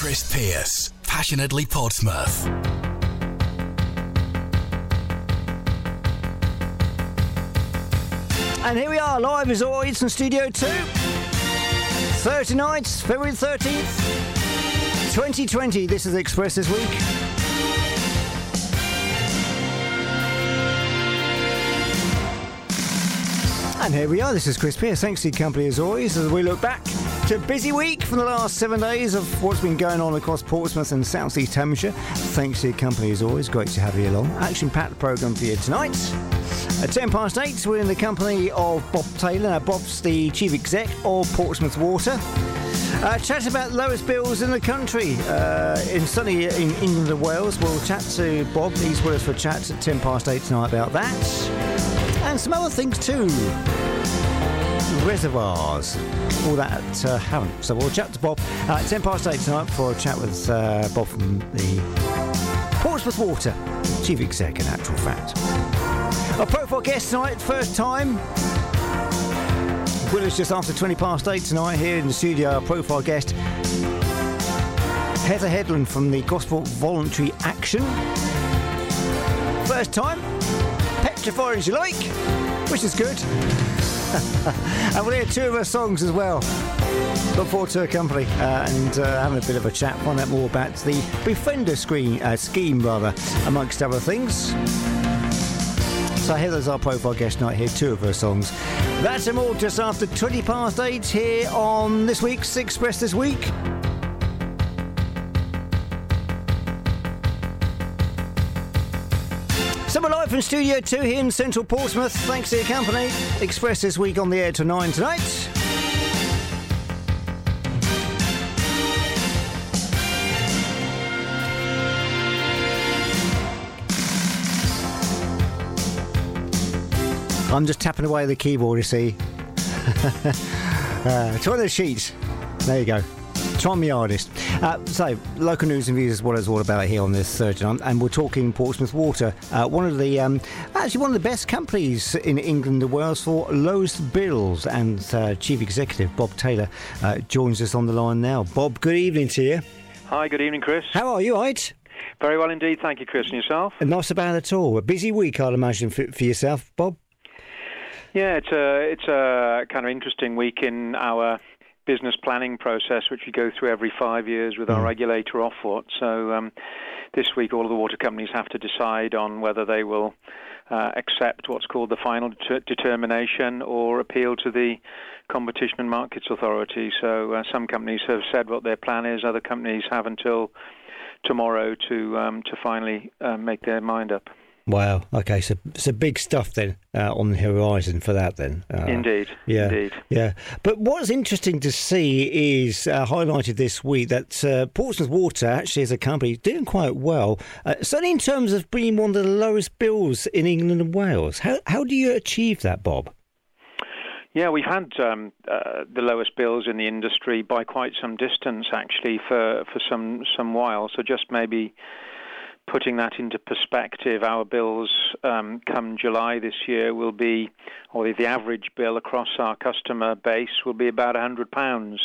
Chris Pierce, passionately Portsmouth. And here we are, live as always in Studio 2. Thursday night, February 13th, 2020. This is Express this week. And here we are, this is Chris Pierce. Thanks to your company as always as we look back to a busy week from the last seven days of what's been going on across Portsmouth and South East Hampshire. Thanks to your company as always. Great to have you along. Action packed programme for you tonight. At 10 past 8, we're in the company of Bob Taylor. Now, Bob's the chief exec of Portsmouth Water. Uh, chat about lowest bills in the country uh, in sunny in England and Wales. We'll chat to Bob. He's with us for chats at 10 past 8 tonight about that. And some other things too. Reservoirs. All that uh, haven't. So we'll chat to Bob at 10 past 8 tonight for a chat with uh, Bob from the Portsmouth Water, chief exec in actual fact. Our profile guest tonight, first time. With us just after 20 past 8 tonight here in the studio, our profile guest, Heather Headland from the Gosport Voluntary Action. First time, petrified as you like, which is good. and we'll hear two of her songs as well. Look forward to her company uh, and uh, having a bit of a chat, find out more about the Befriender screen, uh, scheme, rather, amongst other things. So Heather's our profile guest night here, two of her songs. That's them all just after 20 past 8 here on this week's Express This Week. Live from Studio 2 here in central Portsmouth. Thanks to your company. Express This Week on the air to 9 tonight. I'm just tapping away the keyboard, you see. uh, the sheets. There you go. Try me hardest. Uh, so, local news and views is what it's all about here on this Thursday night, and we're talking Portsmouth Water, uh, one of the um, actually one of the best companies in England and Wales for lowest bills. And uh, Chief Executive Bob Taylor uh, joins us on the line now. Bob, good evening to you. Hi, good evening, Chris. How are you, right? Very well indeed, thank you, Chris. And yourself? Not so bad at all. A busy week, I'd imagine, for, for yourself, Bob. Yeah, it's a it's a kind of interesting week in our business planning process, which we go through every five years with our regulator, Ofwat. So um, this week, all of the water companies have to decide on whether they will uh, accept what's called the final det- determination or appeal to the Competition and Markets Authority. So uh, some companies have said what their plan is. Other companies have until tomorrow to um, to finally uh, make their mind up. Wow. Okay. So so big stuff then uh, on the horizon for that then. Uh, Indeed. Yeah. Indeed. Yeah. But what's interesting to see is uh, highlighted this week that uh, Portsmouth Water actually as a company doing quite well. Uh, certainly in terms of being one of the lowest bills in England and Wales. How how do you achieve that, Bob? Yeah, we've had um, uh, the lowest bills in the industry by quite some distance, actually, for, for some some while. So just maybe putting that into perspective, our bills um, come July this year will be, or the average bill across our customer base will be about £100, uh,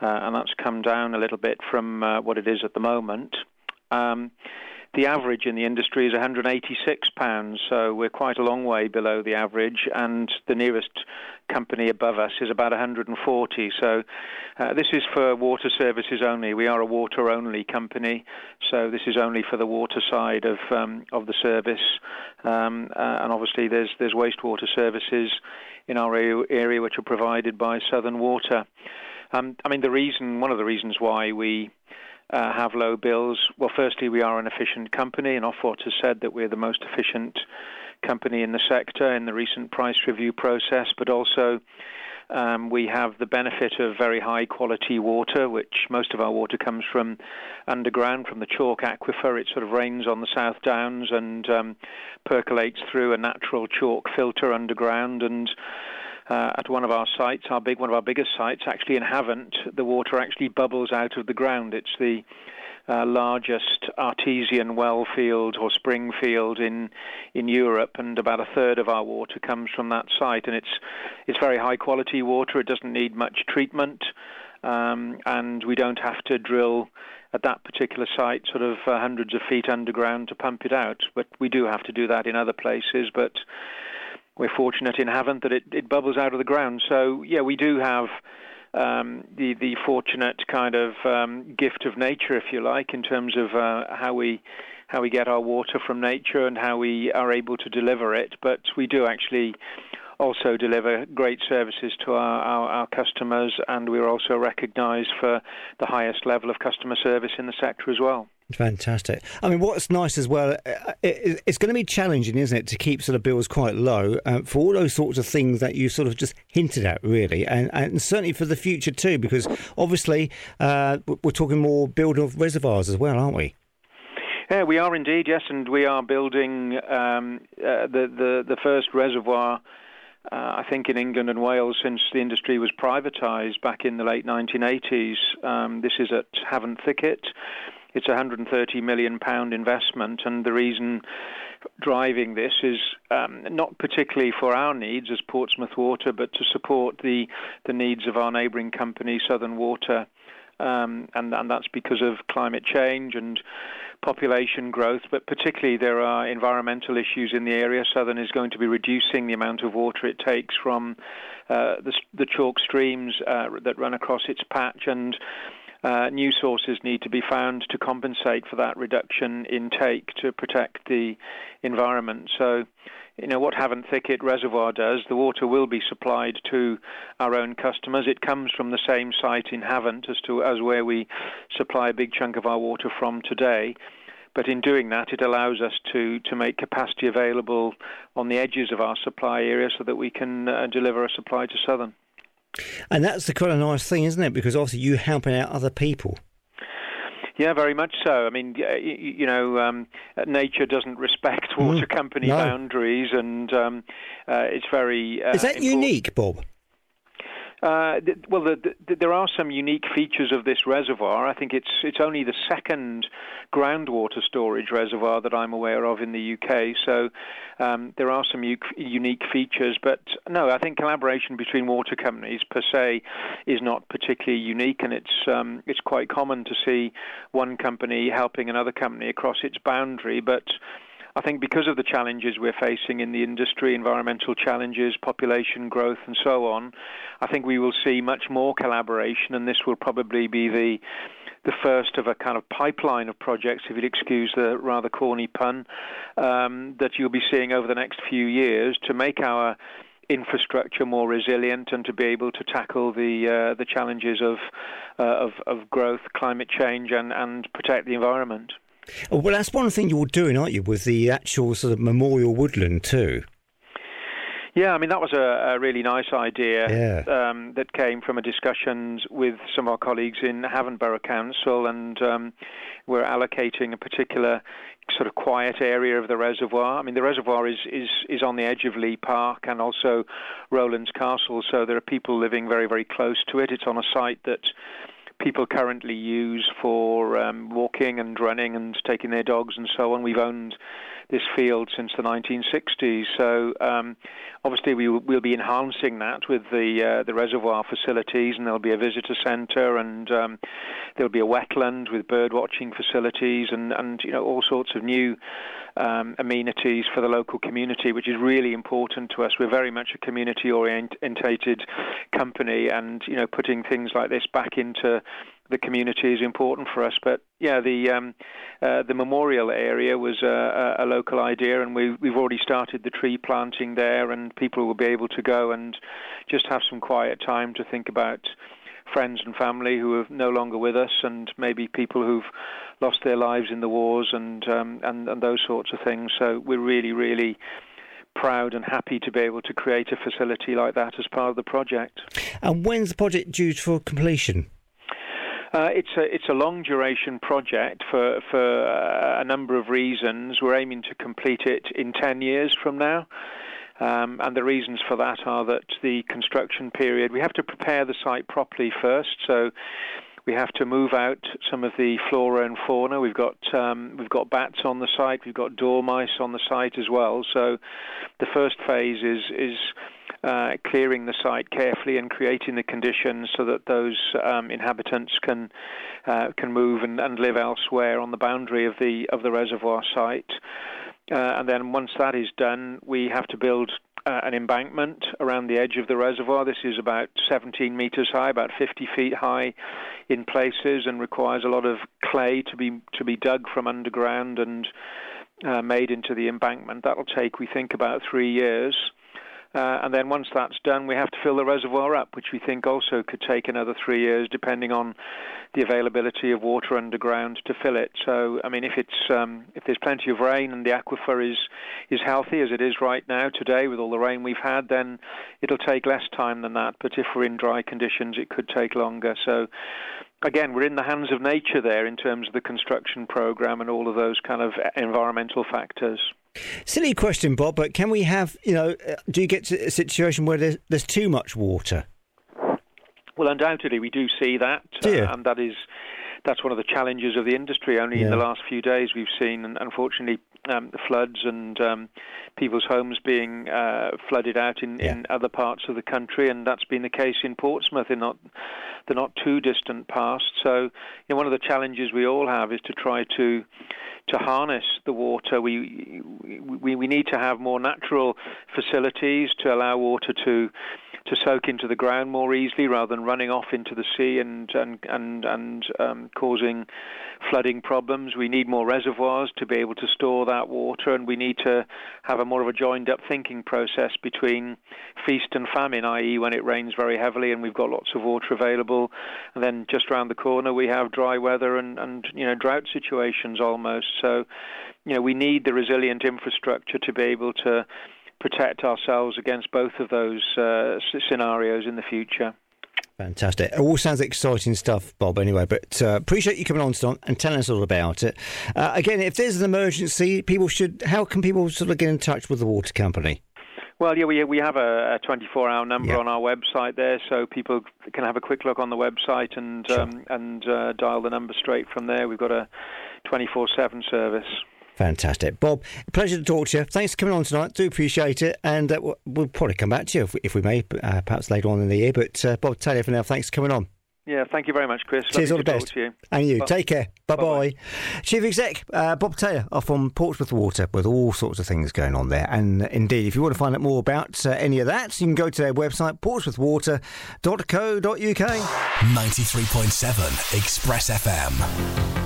and that's come down a little bit from uh, what it is at the moment. Um, the average in the industry is 186 pounds, so we're quite a long way below the average, and the nearest company above us is about 140. So uh, this is for water services only. We are a water-only company, so this is only for the water side of um, of the service, um, uh, and obviously there's there's wastewater services in our area which are provided by Southern Water. Um, I mean, the reason, one of the reasons why we uh, have low bills? Well, firstly, we are an efficient company, and Ofwat has said that we're the most efficient company in the sector in the recent price review process, but also um, we have the benefit of very high quality water, which most of our water comes from underground, from the chalk aquifer. It sort of rains on the South Downs and um, percolates through a natural chalk filter underground and uh, at one of our sites, our big one of our biggest sites, actually in Havant, the water actually bubbles out of the ground. It's the uh, largest artesian well field or spring field in in Europe, and about a third of our water comes from that site. And it's it's very high quality water. It doesn't need much treatment. um, and we don't have to drill at that particular site sort of uh, hundreds of feet underground to pump it out. But we do have to do that in other places. But we're fortunate in Havant that it, it bubbles out of the ground. So yeah, we do have um, the the fortunate kind of um, gift of nature, if you like, in terms of uh, how we how we get our water from nature and how we are able to deliver it. But we do actually also deliver great services to our, our, our, customers, and we're also recognised for the highest level of customer service in the sector as well. Fantastic. I mean, what's nice as well, uh, it's going to be challenging, isn't it, to keep sort of bills quite low uh, for all those sorts of things that you sort of just hinted at, really, and, and certainly for the future too, because obviously uh, we're talking more build of reservoirs as well, aren't we? Yeah, we are indeed, yes, and we are building um, uh, the, the the first reservoir. Uh, I think in England and Wales since the industry was privatised back in the late 1980s. Um, this is at Havant Thicket. It's a 130 million pound investment, and the reason driving this is um, not particularly for our needs as Portsmouth Water, but to support the the needs of our neighbouring company, Southern Water, um, and and that's because of climate change and population growth, but particularly there are environmental issues in the area. Southern is going to be reducing the amount of water it takes from uh, the, the, chalk streams uh, that run across its patch, and uh, new sources need to be found to compensate for that reduction in take to protect the environment. So, you know, what Havant Thicket Reservoir does, the water will be supplied to our own customers. It comes from the same site in Havant as to as where we supply a big chunk of our water from today. But in doing that, it allows us to, to make capacity available on the edges of our supply area so that we can uh, deliver a supply to Southern. And that's the kind of nice thing, isn't it? Because obviously you're helping out other people. Yeah, very much so. I mean, you know, um, nature doesn't respect mm. water company no. boundaries, and um, uh, it's very. Uh, Is that important. unique, Bob? Uh, th- well, the, the, there are some unique features of this reservoir. I think it's it's only the second groundwater storage reservoir that I'm aware of in the UK. So um, there are some u- unique features. But no, I think collaboration between water companies per se is not particularly unique, and it's um, it's quite common to see one company helping another company across its boundary. But I think because of the challenges we're facing in the industry, environmental challenges, population growth, and so on, I think we will see much more collaboration, and this will probably be the the first of a kind of pipeline of projects, if you'll excuse the rather corny pun, um, that you'll be seeing over the next few years to make our infrastructure more resilient and to be able to tackle the uh, the challenges of, uh, of of growth, climate change, and and protect the environment. Well, that's one thing you're doing, aren't you, with the actual sort of memorial woodland too? Yeah, I mean that was a, a really nice idea yeah. um, that came from a discussions with some of our colleagues in Havant Borough Council, and um, we're allocating a particular sort of quiet area of the reservoir. I mean, the reservoir is is is on the edge of Leigh Park and also Rowlands Castle, so there are people living very very close to it. It's on a site that people currently use for um, walking and running and taking their dogs and so on. We've owned this field since the 1960s, so um, obviously we will, we'll be enhancing that with the uh, the reservoir facilities, and there'll be a visitor centre, and um, there'll be a wetland with bird watching facilities, and and you know all sorts of new um, amenities for the local community, which is really important to us. We're very much a community-orientated company, and you know, putting things like this back into the community is important for us. But yeah, the um, uh, the memorial area was a, a, local idea, and we, we've already started the tree planting there, and people will be able to go and just have some quiet time to think about friends and family who are no longer with us, and maybe people who've lost their lives in the wars and um, and, and those sorts of things. So we're really, really proud and happy to be able to create a facility like that as part of the project. And when's the project due for completion? Uh, it's a it's a long duration project for for a number of reasons. We're aiming to complete it in ten years from now. Um, and the reasons for that are that the construction period, we have to prepare the site properly first. So we have to move out some of the flora and fauna. We've got um, we've got bats on the site. We've got dormice on the site as well. So the first phase is is uh, clearing the site carefully and creating the conditions so that those um, inhabitants can uh, can move and, and, live elsewhere on the boundary of the of the reservoir site. Uh, and then once that is done, we have to build uh, an embankment around the edge of the reservoir. This is about 17 meters high, about 50 feet high in places, and requires a lot of clay to be to be dug from underground and uh, made into the embankment. That'll take, we think, about three years. Uh, and then once that's done, we have to fill the reservoir up, which we think also could take another three years, depending on the availability of water underground to fill it. So, I mean, if it's um, if there's plenty of rain and the aquifer is is healthy as it is right now today with all the rain we've had, then it'll take less time than that. But if we're in dry conditions, it could take longer. So, again, we're in the hands of nature there in terms of the construction program and all of those kind of environmental factors. Silly question, Bob, but can we have, you know, uh, do you get to a situation where there's, there's too much water? Well, undoubtedly, we do see that, do uh, and that is that's one of the challenges of the industry. Only yeah. in the last few days, we've seen, unfortunately, um, floods and um, people's homes being uh, flooded out in, yeah. in other parts of the country, and that's been the case in Portsmouth in not the not too distant past. So, you know, one of the challenges we all have is to try to to harness the water. We we we need to have more natural facilities to allow water to to soak into the ground more easily rather than running off into the sea and and and and um, causing flooding problems. We need more reservoirs to be able to store that water, and we need to have a more of a joined up thinking process between feast and famine, i.e., when it rains very heavily and we've got lots of water available, and then just around the corner we have dry weather and and you know drought situations almost. So, you know, we need the resilient infrastructure to be able to protect ourselves against both of those uh, scenarios in the future. Fantastic. It all sounds exciting stuff, Bob, anyway, but uh, appreciate you coming on tonight and telling us all about it. Uh, again, if there's an emergency, people should, how can people sort of get in touch with the water company? Well, yeah, we we have a, 24-hour number on our website there, so people can have a quick look on the website and sure. um, and uh, dial the number straight from there. We've got a 24/7 service. Fantastic. Bob, pleasure to talk to you. Thanks for coming on tonight. Do appreciate it. And uh, we'll probably come back to you if, if we may, uh, perhaps later on in the year. But uh, Bob Taylor for now, thanks for coming on. Yeah, thank you very much, Chris. Cheers, all the best. You. And you. Bye. Take care. Bye bye. Chief Exec, uh, Bob Taylor, off on Portsmouth Water with all sorts of things going on there. And indeed, if you want to find out more about uh, any of that, you can go to their website, portsmouthwater.co.uk. 93.7 Express FM.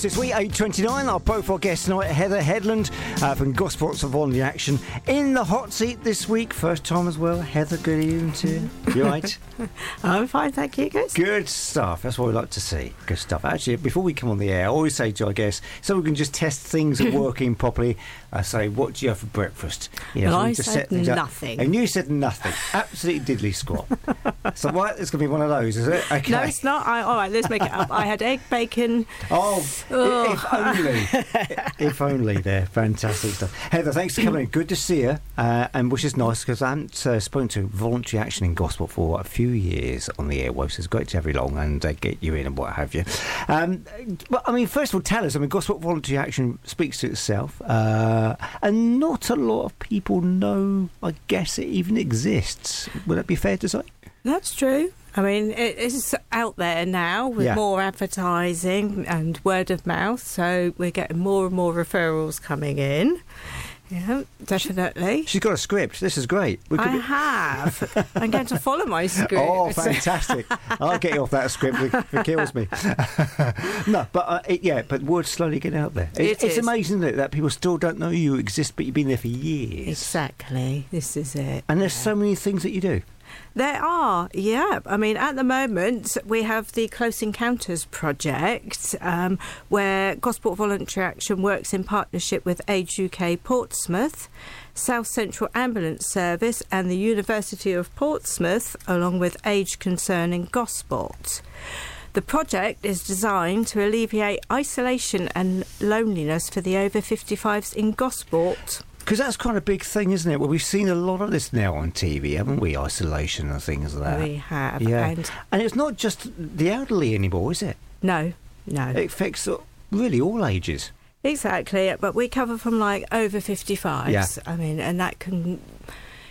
This week, 8.29. Our profile guest tonight, Heather Headland uh, from Gosport's Voluntary Action. In the hot seat this week, first time as well. Heather, good evening to you. You right? I'm fine, thank you, guys. Good stuff. That's what we like to see. Good stuff. Actually, before we come on the air, I always say to our guests, so we can just test things are working properly, I say, what do you have for breakfast? You know, I said nothing. And you said nothing. Absolutely diddly squat. so what, it's going to be one of those, is it? Okay. No, it's not. I, all right, let's make it up. I had egg, bacon. Oh, oh. if only. if only there. Fantastic stuff. Heather, thanks for coming in. Good to see you. Uh, and which is nice because I haven't uh, spoken to voluntary action in Gosport for a few years on the airwaves. It's great to have you along and uh, get you in and what have you. Um, but I mean, first of all, tell us. I mean, Gosport voluntary action speaks to itself. Uh, Uh, and not a lot of people know, I guess, it even exists. Would that be fair to say? That's true. I mean, it is out there now with yeah. more advertising and word of mouth, so we're getting more and more referrals coming in. Yeah, definitely. She's got a script. This is great. I be... have. I'm going to follow my script. Oh, fantastic! I'll get you off that script. It, kills me. no, but uh, it, yeah, but word's slowly getting out there. It, it it's amazing that, that people still don't know you exist, but you've been there for years. Exactly. This is it. And there's yeah. so many things that you do. There are, yeah. I mean, at the moment, we have the Close Encounters project, um, where Gosport Voluntary Action works in partnership with Age UK Portsmouth, South Central Ambulance Service, and the University of Portsmouth, along with Age Concern in Gosport. The project is designed to alleviate isolation and loneliness for the over 55s in Gosport. Because that's quite a big thing, isn't it? Well, we've seen a lot of this now on TV, haven't we? Isolation and things like that. We have. Yeah. And And it's not just the elderly anymore, is it? no, no. It affects really all ages. Exactly, but we cover from like over 55s. Yeah. I mean, and that can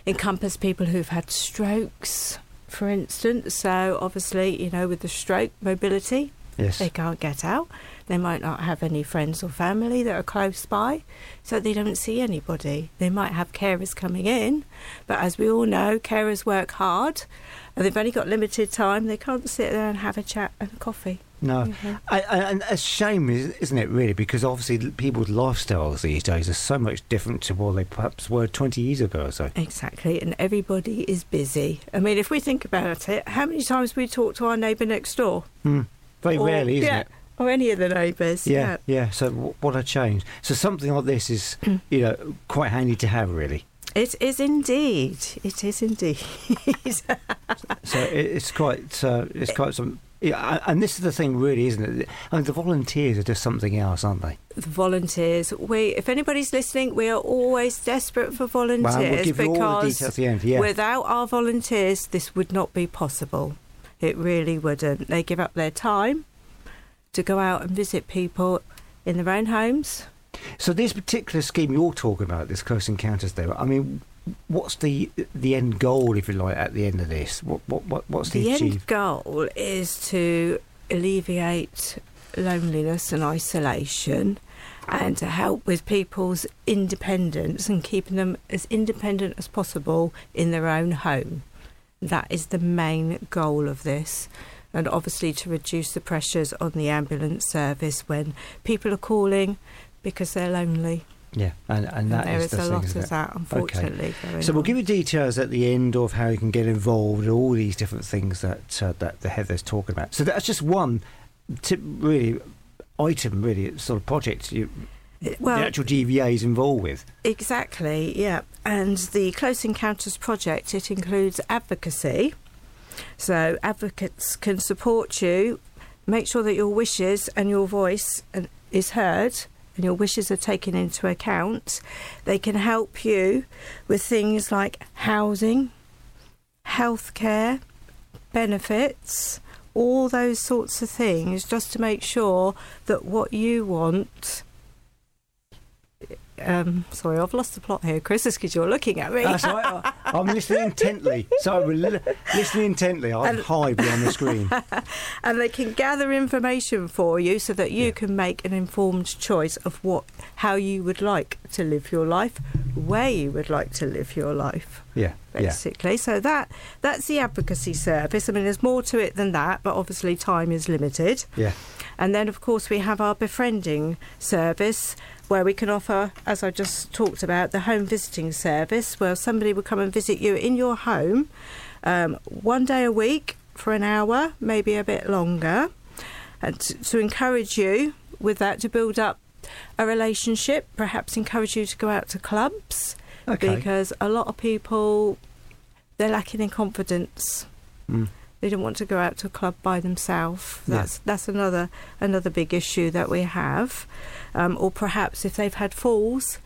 encompass people who've had strokes, for instance. So, obviously, you know, with the stroke, mobility, Yes. they can't get out. They might not have any friends or family that are close by, so they don't see anybody. They might have carers coming in, but as we all know, carers work hard and they've only got limited time. They can't sit there and have a chat and a coffee. No, Mhm. I, I, and a shame, is- isn't it? Really, because obviously people's lifestyles these days are so much different to what they perhaps were twenty years ago or so. Exactly, and everybody is busy. I mean, if we think about it, how many times we talk to our neighbour next door? Hmm. Very Or- rarely, isn't yeah, it? Or any of the neighbours. Yeah, yeah. So w- what a change. So something like this is, you know, quite handy to have, really. It is indeed. It is indeed. So it's quite, uh, it's quite some. Yeah, and this is the thing, really, isn't it? I mean, the volunteers are just something else, aren't they? the volunteers. We, if anybody's listening, we are always desperate for volunteers Well, we'll give you all the because details at the end. Yeah, without our volunteers, this would not be possible. It really wouldn't. They give up their time to go out and visit people in their own homes. So this particular scheme you're talking about, this close encounters, there. I mean, what's the the end goal, if you like, at the end of this? What what, what what's the, The end goal is to alleviate loneliness and isolation and to help with people's independence and keeping them as independent as possible in their own home. That is the main goal of this. And obviously to reduce the pressures on the ambulance service when people are calling because they're lonely. Yeah, and and that there is is the a thing, lot of that, unfortunately. going So we'll on. give you details at the end of how you can get involved and all these different things that uh, that the Heather's talking about. So that's just one tip, really item, really sort of project you, well, the actual GVA is involved with. Exactly, yeah. And the Close Encounters project it includes advocacy. So advocates can support you, make sure that your wishes and your voice is heard and your wishes are taken into account. They can help you with things like housing, healthcare, benefits, all those sorts of things just to make sure that what you want um, sorry, I've lost the plot here, Chris, It's because you're looking at me. That's right. I- I'm listening intently. So I'm li- listening intently. I'll And- hide behind the screen. and they can gather information for you so that you Yeah. can make an informed choice of what, how you would like to live your life, where you would like to live your life. Yeah, yeah. Basically, so that that's the advocacy service. I mean, there's more to it than that, but obviously time is limited. Yeah. And then, of course, we have our befriending service where we can offer, as I just talked about, the home visiting service where somebody will come and visit you in your home um, one day a week for an hour, maybe a bit longer, and to, to encourage you with that to build up a relationship, perhaps encourage you to go out to clubs Okay. because a lot of people they're lacking in confidence Mm. they don't want to go out to a club by themselves. Yeah. That's that's another another big issue that we have. Um, or perhaps if they've had falls,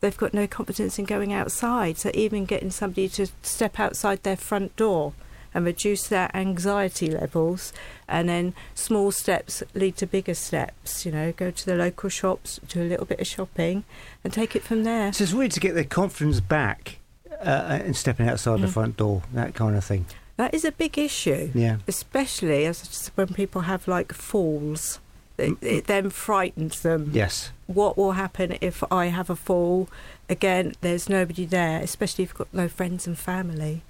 they've got no confidence in going outside. So even getting somebody to step outside their front door and reduce their anxiety levels, and then small steps lead to bigger steps. You know, go to the local shops, do a little bit of shopping, and take it from there. So it's really to get their confidence back uh, and stepping outside the Mm. front door, that kind of thing. That is a big issue. Yeah. especially as when people have like falls. It, it then frightens them. Yes. What will happen if I have a fall? Again, there's nobody there, especially if you've got no friends and family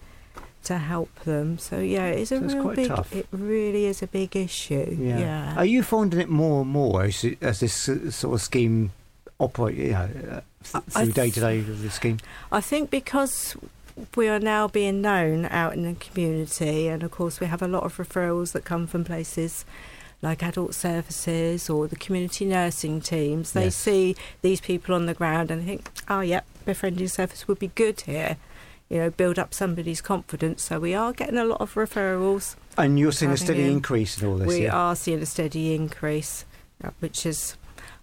to help them. So yeah, it's a So it's real quite big. tough. It really is a big issue. Yeah. Yeah. Are you finding it more and more as, as this uh, sort of scheme operate, you know, uh, th- through day to day of the scheme? I think because we are now being known out in the community, and of course we have a lot of referrals that come from places like adult services or the community nursing teams. They Yes. see these people on the ground and think, oh, yep, befriending service would be good here. you know, build up somebody's confidence. So we are getting a lot of referrals. And you're seeing a steady him. increase in all this. we yeah? are seeing a steady increase, uh, which is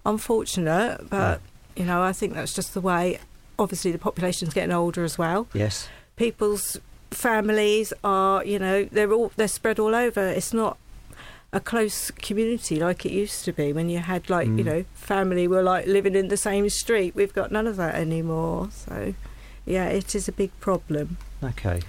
unfortunate, but you know, I think that's just the way. Obviously, the population's getting older as well. Yes. People's families are, you know, they're all they're spread all over. It's not a close community like it used to be when you had like you Mm. know family were like living in the same street. We've got none of that anymore. So, yeah, it is a big problem. Okay.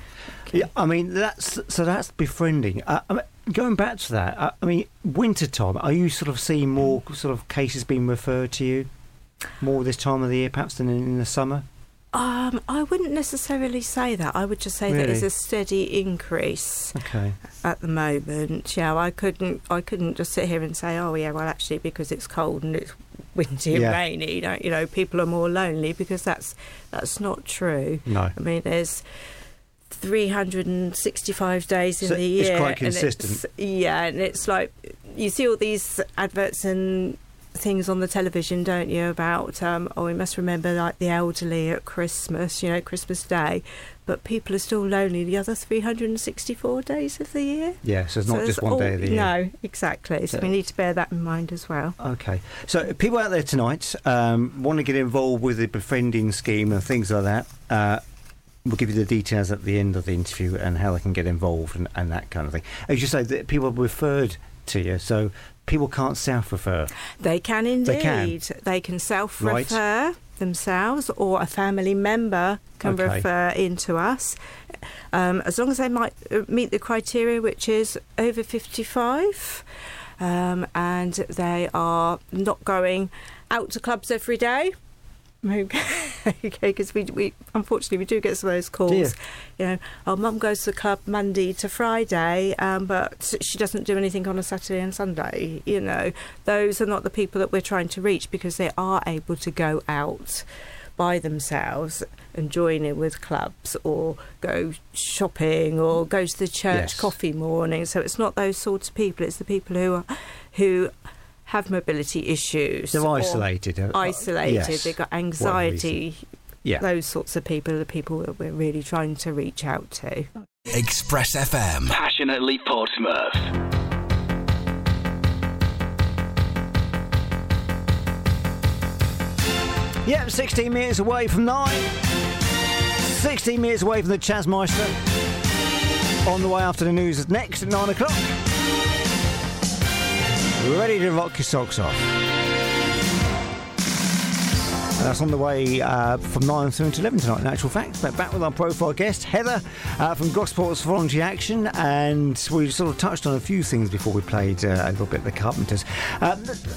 Yeah, I mean that's so that's befriending. Uh, I mean, going back to that, uh, I mean, winter time. Are you sort of seeing more sort of cases being referred to you more this time of the year, perhaps, than in the summer? Um, I wouldn't necessarily say that. I would just say that it's a steady increase. Okay. at the moment. Yeah, I couldn't. I couldn't just sit here and say, "Oh, yeah, well, actually, because it's cold and it's windy and rainy, don't, you know, people are more lonely." Because that's that's not true. No. I mean, there's 365 days in So the year. it's quite and it's- consistent. yeah, and it's like you see all these adverts and things on the television, don't you? About um, oh, we must remember like the elderly at Christmas, you know, Christmas Day, but people are still lonely the other 364 days of the year. Yeah. So it's not So just one all- day of the year. No, exactly. So So- we need to bear that in mind as well. Okay. So people out there tonight um, want to get involved with the befriending scheme and things like that. Uh, We'll give you the details at the end of the interview and how they can get involved and, and that kind of thing. As you say, that people are referred to you, so people can't self-refer. They can indeed. They can. They self-refer themselves, or a family member can Okay. refer into us, um, as long as they might uh, meet the criteria, which is over fifty-five, um, and they are not going out to clubs every day. Okay, because we, we unfortunately we do get some of those calls. Dear. You know, our mum goes to the club Monday to Friday, um, but she doesn't do anything on a Saturday and Sunday. You know, those are not the people that we're trying to reach because they are able to go out by themselves and join in with clubs or go shopping or go to the church Yes. coffee morning. So it's not those sorts of people. It's the people who are, who have mobility issues. They're isolated. uh, Isolated. yes. They've got anxiety. Yeah. Those sorts of people are the people that we're really trying to reach out to. Express FM. Passionately Portsmouth. Yep, 16 minutes away from nine. 16 minutes away from the Chasmeister. On the way after the news is next at nine o'clock. Ready to rock your socks off. And that's on the way uh, from 9 through to 11 tonight, in actual fact. But back with our profile guest, Heather uh, from Gosport's Voluntary Action. And we sort of touched on a few things before we played uh, a little bit of the Carpenters. Uh,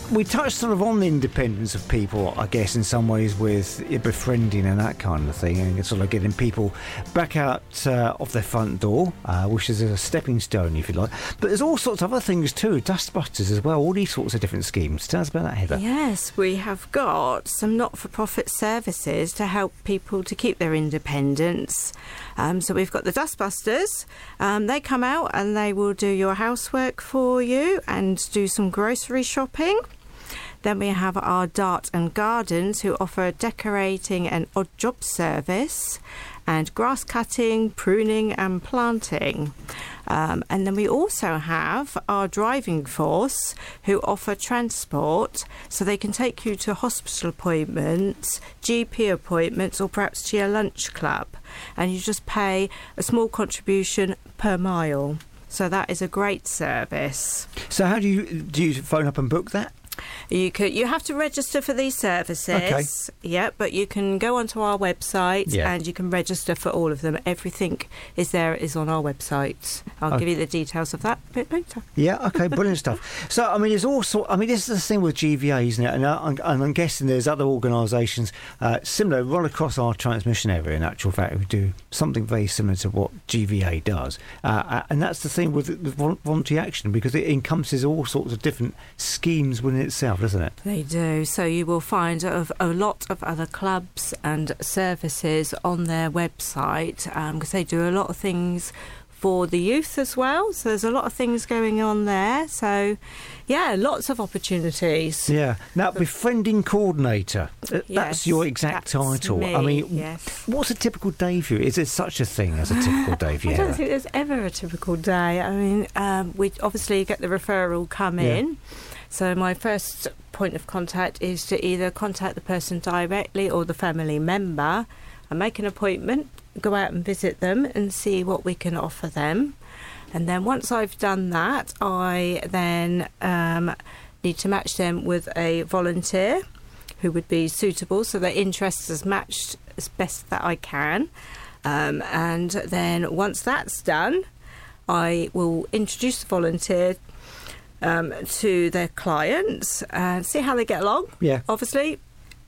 we touched sort of on the independence of people, I guess, in some ways with befriending and that kind of thing. And sort of getting people back out uh, of their front door, uh, which is a stepping stone, if you like. But there's all sorts of other things too, dustbusters as well, all these sorts of different schemes. Tell us about that, Heather. Yes, we have got some not for profit services to help people to keep their independence. Um, so we've got the Dustbusters. Um, they come out and they will do your housework for you and do some grocery shopping. Then we have our Dart and Gardens, who offer decorating and odd job service, and grass cutting, pruning, and planting. Um, and then we also have our driving force, who offer transport, so they can take you to hospital appointments, GP appointments, or perhaps to your lunch club. And you just pay a small contribution per mile. So that is a great service. So how do you do you phone up and book that? You could you have to register for these services. Okay. Yeah, but you can go onto our website Yeah. and you can register for all of them. Everything is there is on our website. I'll give you the details of that a bit later. Yeah, okay, brilliant stuff. So, I mean, there's also, I mean, this is the thing with GVA, isn't it? And, I, and I'm guessing there's other organisations uh, similar right across our transmission area, in actual fact, who do something very similar to what GVA does. Uh, and that's the thing with, with action because it encompasses all sorts of different schemes within itself, doesn't it? They do. So you will find of a lot of other clubs and services on their website because they do a lot of things for the youth as well. So there's a lot of things going on there. So, yeah, lots of opportunities. Yeah. Now, befriending coordinator. uh, Yes, that's your exact that's title. me, I mean, yes. what's a typical day for you? Is there such a thing as a typical day for you? I don't think there's ever a typical day. I mean, um, we obviously get the referral come Yeah. in. So my first point of contact is to either contact the person directly or the family member and make an appointment, go out and visit them and see what we can offer them. And then once I've done that, I then um, need to match them with a volunteer who would be suitable so their interests is matched as best that I can. Um, and then once that's done, I will introduce the volunteer um, to their clients and see how they get along. Yeah. Obviously,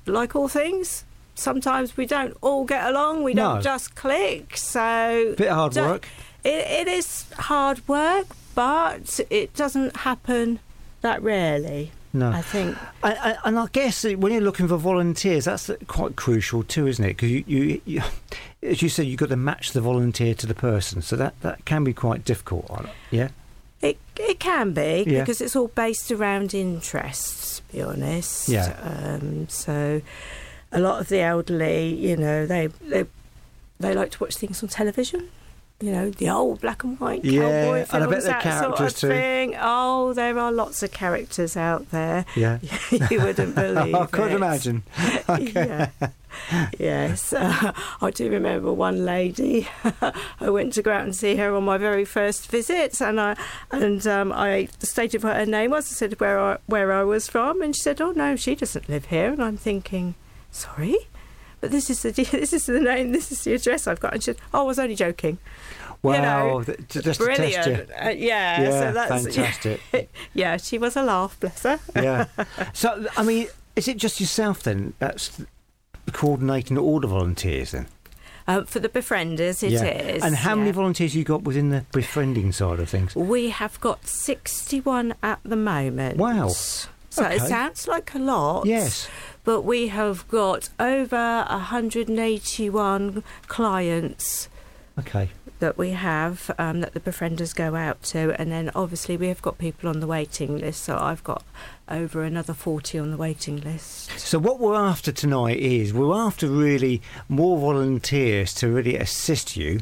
like all things, sometimes we don't all get along. We No. don't just click. So Bit of hard work. It, it is hard work, but it doesn't happen that rarely. No. I think. I, I, and I guess when you're looking for volunteers, that's quite crucial too, isn't it? Because you, you, you, as you said, you've got to match the volunteer to the person, so that, that can be quite difficult. Yeah. It it can be Yeah. because it's all based around interests. To be honest. Yeah. Um, so a lot of the elderly, you know, they they they like to watch things on television. You know, the old black and white Yeah, cowboy and I films, bet that sort of too. thing. Oh, there are lots of characters out there. Yeah. you wouldn't believe. I could it. imagine. Yeah. yes, uh, I do remember one lady. I went to go out and see her on my very first visit, and I and um, I stated what her name was. I said where I where I was from, and she said, "Oh no, she doesn't live here." And I'm thinking, "Sorry." But this is the this is the name, this is the address I've got. And she said, "Oh, I was only joking." Wow, know, th- j- just Brilliant, test you. Uh, yeah, Yeah, So that's fantastic. yeah, she was a laugh, bless her. yeah. So, I mean, is it just yourself then? That's coordinating all the volunteers then? Um, for the befrienders, it is. yeah. And how many volunteers you got within the befriending side of things? We have got 61 at the moment. Wow. So Okay. it sounds like a lot. Yes. But we have got over 181 clients Okay. that we have um, that the befrienders go out to. And then obviously we have got people on the waiting list. So I've got over another 40 on the waiting list. So what we're after tonight is we're after really more volunteers to really assist you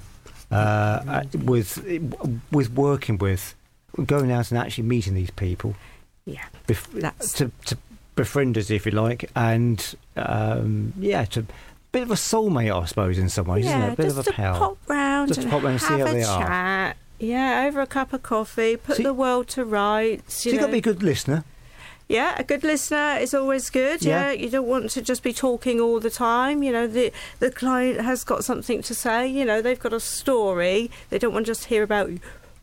uh, uh, with with working with going out and actually meeting these people, Yeah. bef- That's- to, to befrienders if you like, and um, yeah, to bit of a soulmate I suppose in some ways, yeah, isn't it? A bit just of a to pal. pop round Just to and pop round and see how they are. chat. Yeah, over a cup of coffee, put So- the world to rights. so You you've got to be a good listener. Yeah, a good listener is always good. Yeah. Yeah. you don't want to just be talking all the time. You know, the the client has got something to say. You know, they've got a story. They don't want to just hear about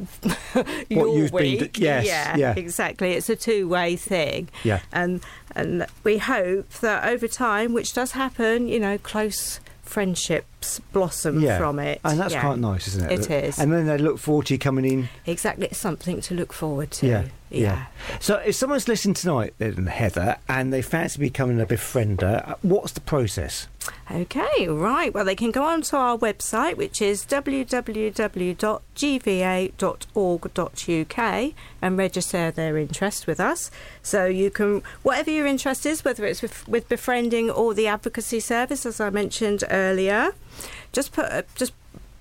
your you've been week. yes, yeah, yeah. exactly. It's a two way thing. Yeah. and and we hope that over time, which does happen, you know, close friendships blossom Yeah, from it. and that's Yeah. quite nice, isn't it? It is. And then they look forward to you coming in Exactly, it's something to look forward to. Yeah, yeah. yeah. So if someone's listening tonight, then Heather, and they fancy becoming a befriender, uh, what's the process? Okay, right. Well, they can go onto our website, which is www.gva.org.uk, and register their interest with us. So you can, whatever your interest is, whether it's with, with befriending or the advocacy service, as I mentioned earlier, just put, uh, just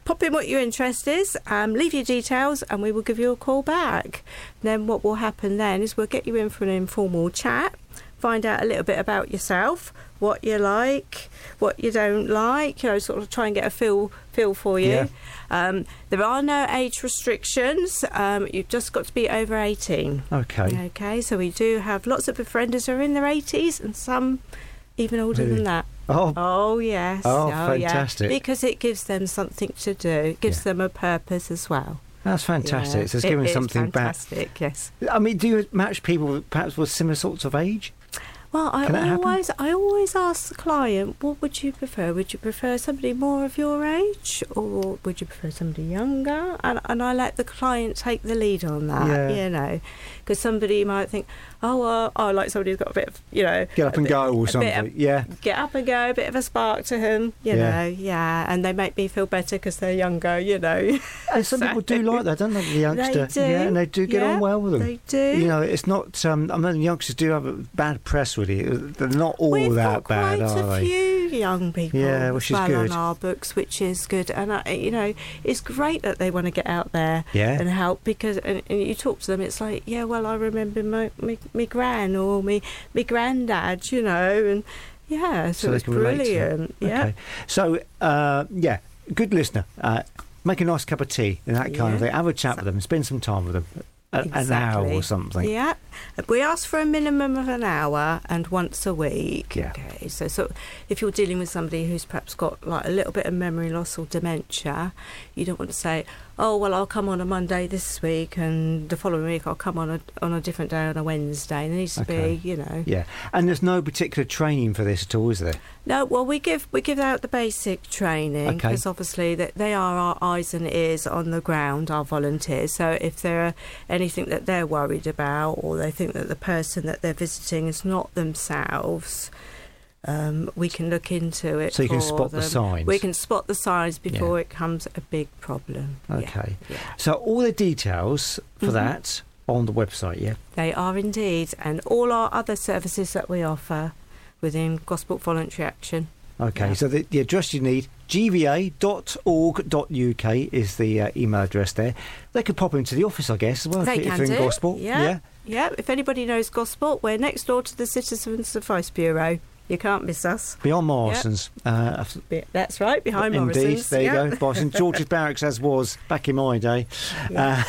pop in what your interest is, um, leave your details, and we will give you a call back. Then what will happen then is we'll get you in for an informal chat, find out a little bit about yourself, what you like, what you don't like, you know, sort of try and get a feel feel for you. Yeah. Um, there are no age restrictions. Um, you've just got to be over 18. Okay. Okay, so we do have lots of befrienders who are in their 80s and some even older Really? than that. Oh, Oh yes. Oh, oh, yeah. fantastic. Because it gives them something to do. It gives Yeah. them a purpose as well. that's fantastic. Yeah, So it's giving is something back. fantastic, Yes. I mean, do you match people perhaps with similar sorts of age? Well, I happen? always, I always ask the client, what would you prefer? Would you prefer somebody more of your age, or would you prefer somebody younger? And and I let the client take the lead on that. Yeah. You know, because somebody might think, oh, uh, I like somebody who's got a bit of, you know, Get up and bit- go or something. of- yeah. get up and go, a bit of a spark to him, you Yeah. know, yeah, and they make me feel better because they're younger, you know. And some people do like that, don't they? The youngster, do. yeah, and they do get Yeah, on well with them. they do. You know, it's not. Um, I mean, youngsters do have a bad press, with really. You. They're not all We've that got bad, quite are a they? Young people Yeah, which is well good. on our books, which is good. And I, you know, it's great that they want to get out there Yeah. and help because and, and you talk to them, it's like, yeah, well, I remember my my, my gran or me my granddad, you know, and yeah, so, So it's to it. brilliant. Yeah. Okay. So, uh, yeah, good listener. Uh, make a nice cup of tea and that kind of thing. Have a chat with them. Spend some time with them. A- An hour or something. Yeah, we ask for a minimum of an hour and once a week. Yeah. Okay, so so if you're dealing with somebody who's perhaps got like a little bit of memory loss or dementia, you don't want to say, "Oh, well, I'll come on a Monday this week, and the following week I'll come on a on a different day on a Wednesday." There needs to Okay. be, you know. Yeah. And there's no particular training for this at all, is there? No, well, we give we give out the basic training Okay. because obviously that they are our eyes and ears on the ground, our volunteers. So if there are anything that they're worried about, or they think that the person that they're visiting is not themselves, um, we can look into it. So you can for spot the signs. We can spot the signs before it becomes a big problem. Okay. yeah. So all the details for Mhm. that on the website, yeah? They are indeed, and all our other services that we offer within Gosport Voluntary Action. Okay, Yeah. so the, the address you need, gva.org.uk is the uh, email address there. They could pop into the office, I guess, as well, They if, if can they're in do. Gosport. Yeah. Yeah, if anybody knows Gosport, we're next door to the Citizens Advice Bureau. You can't miss us. Beyond Morrison's. Uh, Be- That's right, behind Indeed, Morrison's. there yeah. you go. Morrison, George's Barracks, as was back in my day, Yeah.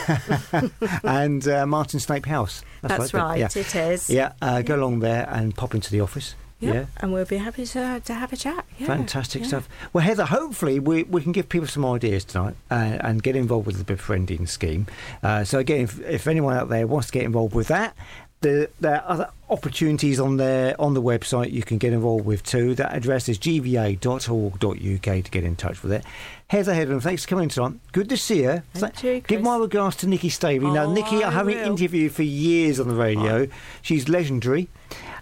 uh, and uh, Martin Snape House. That's but- right, Yeah, it is. yeah uh, go along there and pop into the office. Yeah, Yeah. And we'll be happy to, to have a chat. Yeah. Fantastic yeah. stuff. Well, Heather, hopefully we, we can give people some ideas tonight uh, and get involved with the befriending scheme. Uh, so, again, if, if anyone out there wants to get involved with that, the, there are other opportunities on there on the website you can get involved with too. That address is gva.org.uk to get in touch with it. Heather Headland, thanks for coming in tonight. Good to see you. Thank Th- you, Give my regards to Nikki Stavey. now, Oh, Nikki, I I haven't will. interviewed for years on the radio. She's legendary.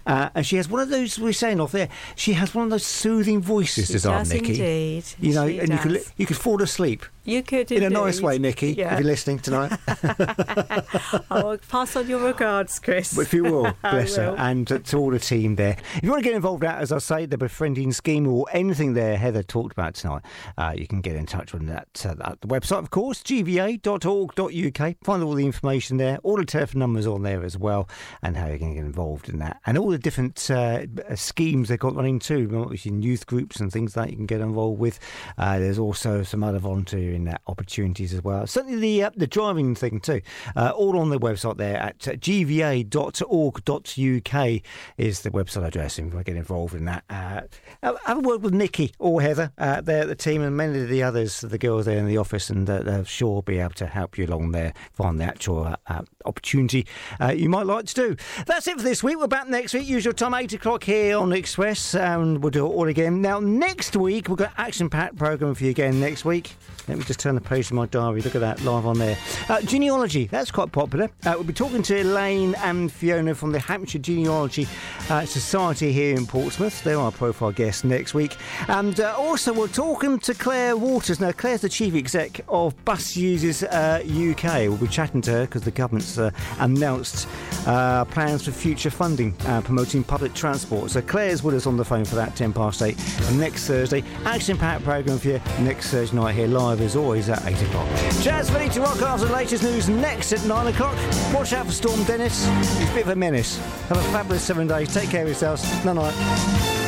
Uh, and she has one of those, We're saying off there, she has one of those soothing voices, She does our does Nikki? indeed. You know, She and you could, you could fall asleep You could in a nice way, Nikki, Yeah. if you're listening tonight. I'll pass on your regards, Chris. If you will, bless her, and to, all the team there. If you want to get involved out, as I say, the befriending scheme or anything there Heather talked about tonight, uh, you can get in touch with that uh, at the website, of course, gva.org.uk. Find all the information there, all the telephone numbers on there as well, and how you can get involved in that, and all the different uh, schemes they've got running too, youth groups and things like that you can get involved with. Uh, there's also some other volunteering uh, opportunities as well. Certainly the uh, the driving thing too, uh, all on the website there at uh, gva.org.uk is the website address if you want to get involved in that. Uh, have a word with Nikki or Heather uh, there at the team and many of the others, the girls there in the office, and they'll sure be able to help you along there, find the actual opportunity you might like to do. That's it for this week. We're back next week, usual time, 8 o'clock here on Express, and we'll do it all again. Now, next week, we've got action packed programme for you again next week. Let me just turn the page in my diary. Look at that live on there. Uh, genealogy, that's quite popular. Uh, we'll be talking to Elaine and Fiona from the Hampshire Genealogy uh, Society here in Portsmouth. They're our profile guests next week. And uh, also, we're talking to Claire Walters. Now, Claire's the chief exec of Bus Users uh, UK. We'll be chatting to her because the government's uh, announced uh, plans for future funding uh, promoting public transport. So, Claire's with us on the phone for that 10 past 8 and next Thursday. Action packed programme for you next Thursday night here live as always at 8 o'clock. Jazz ready to rock after the latest news next at 9 o'clock. Watch out for Storm Dennis. He's a bit of a menace. Have a fabulous seven days. Take care of yourselves. Night night.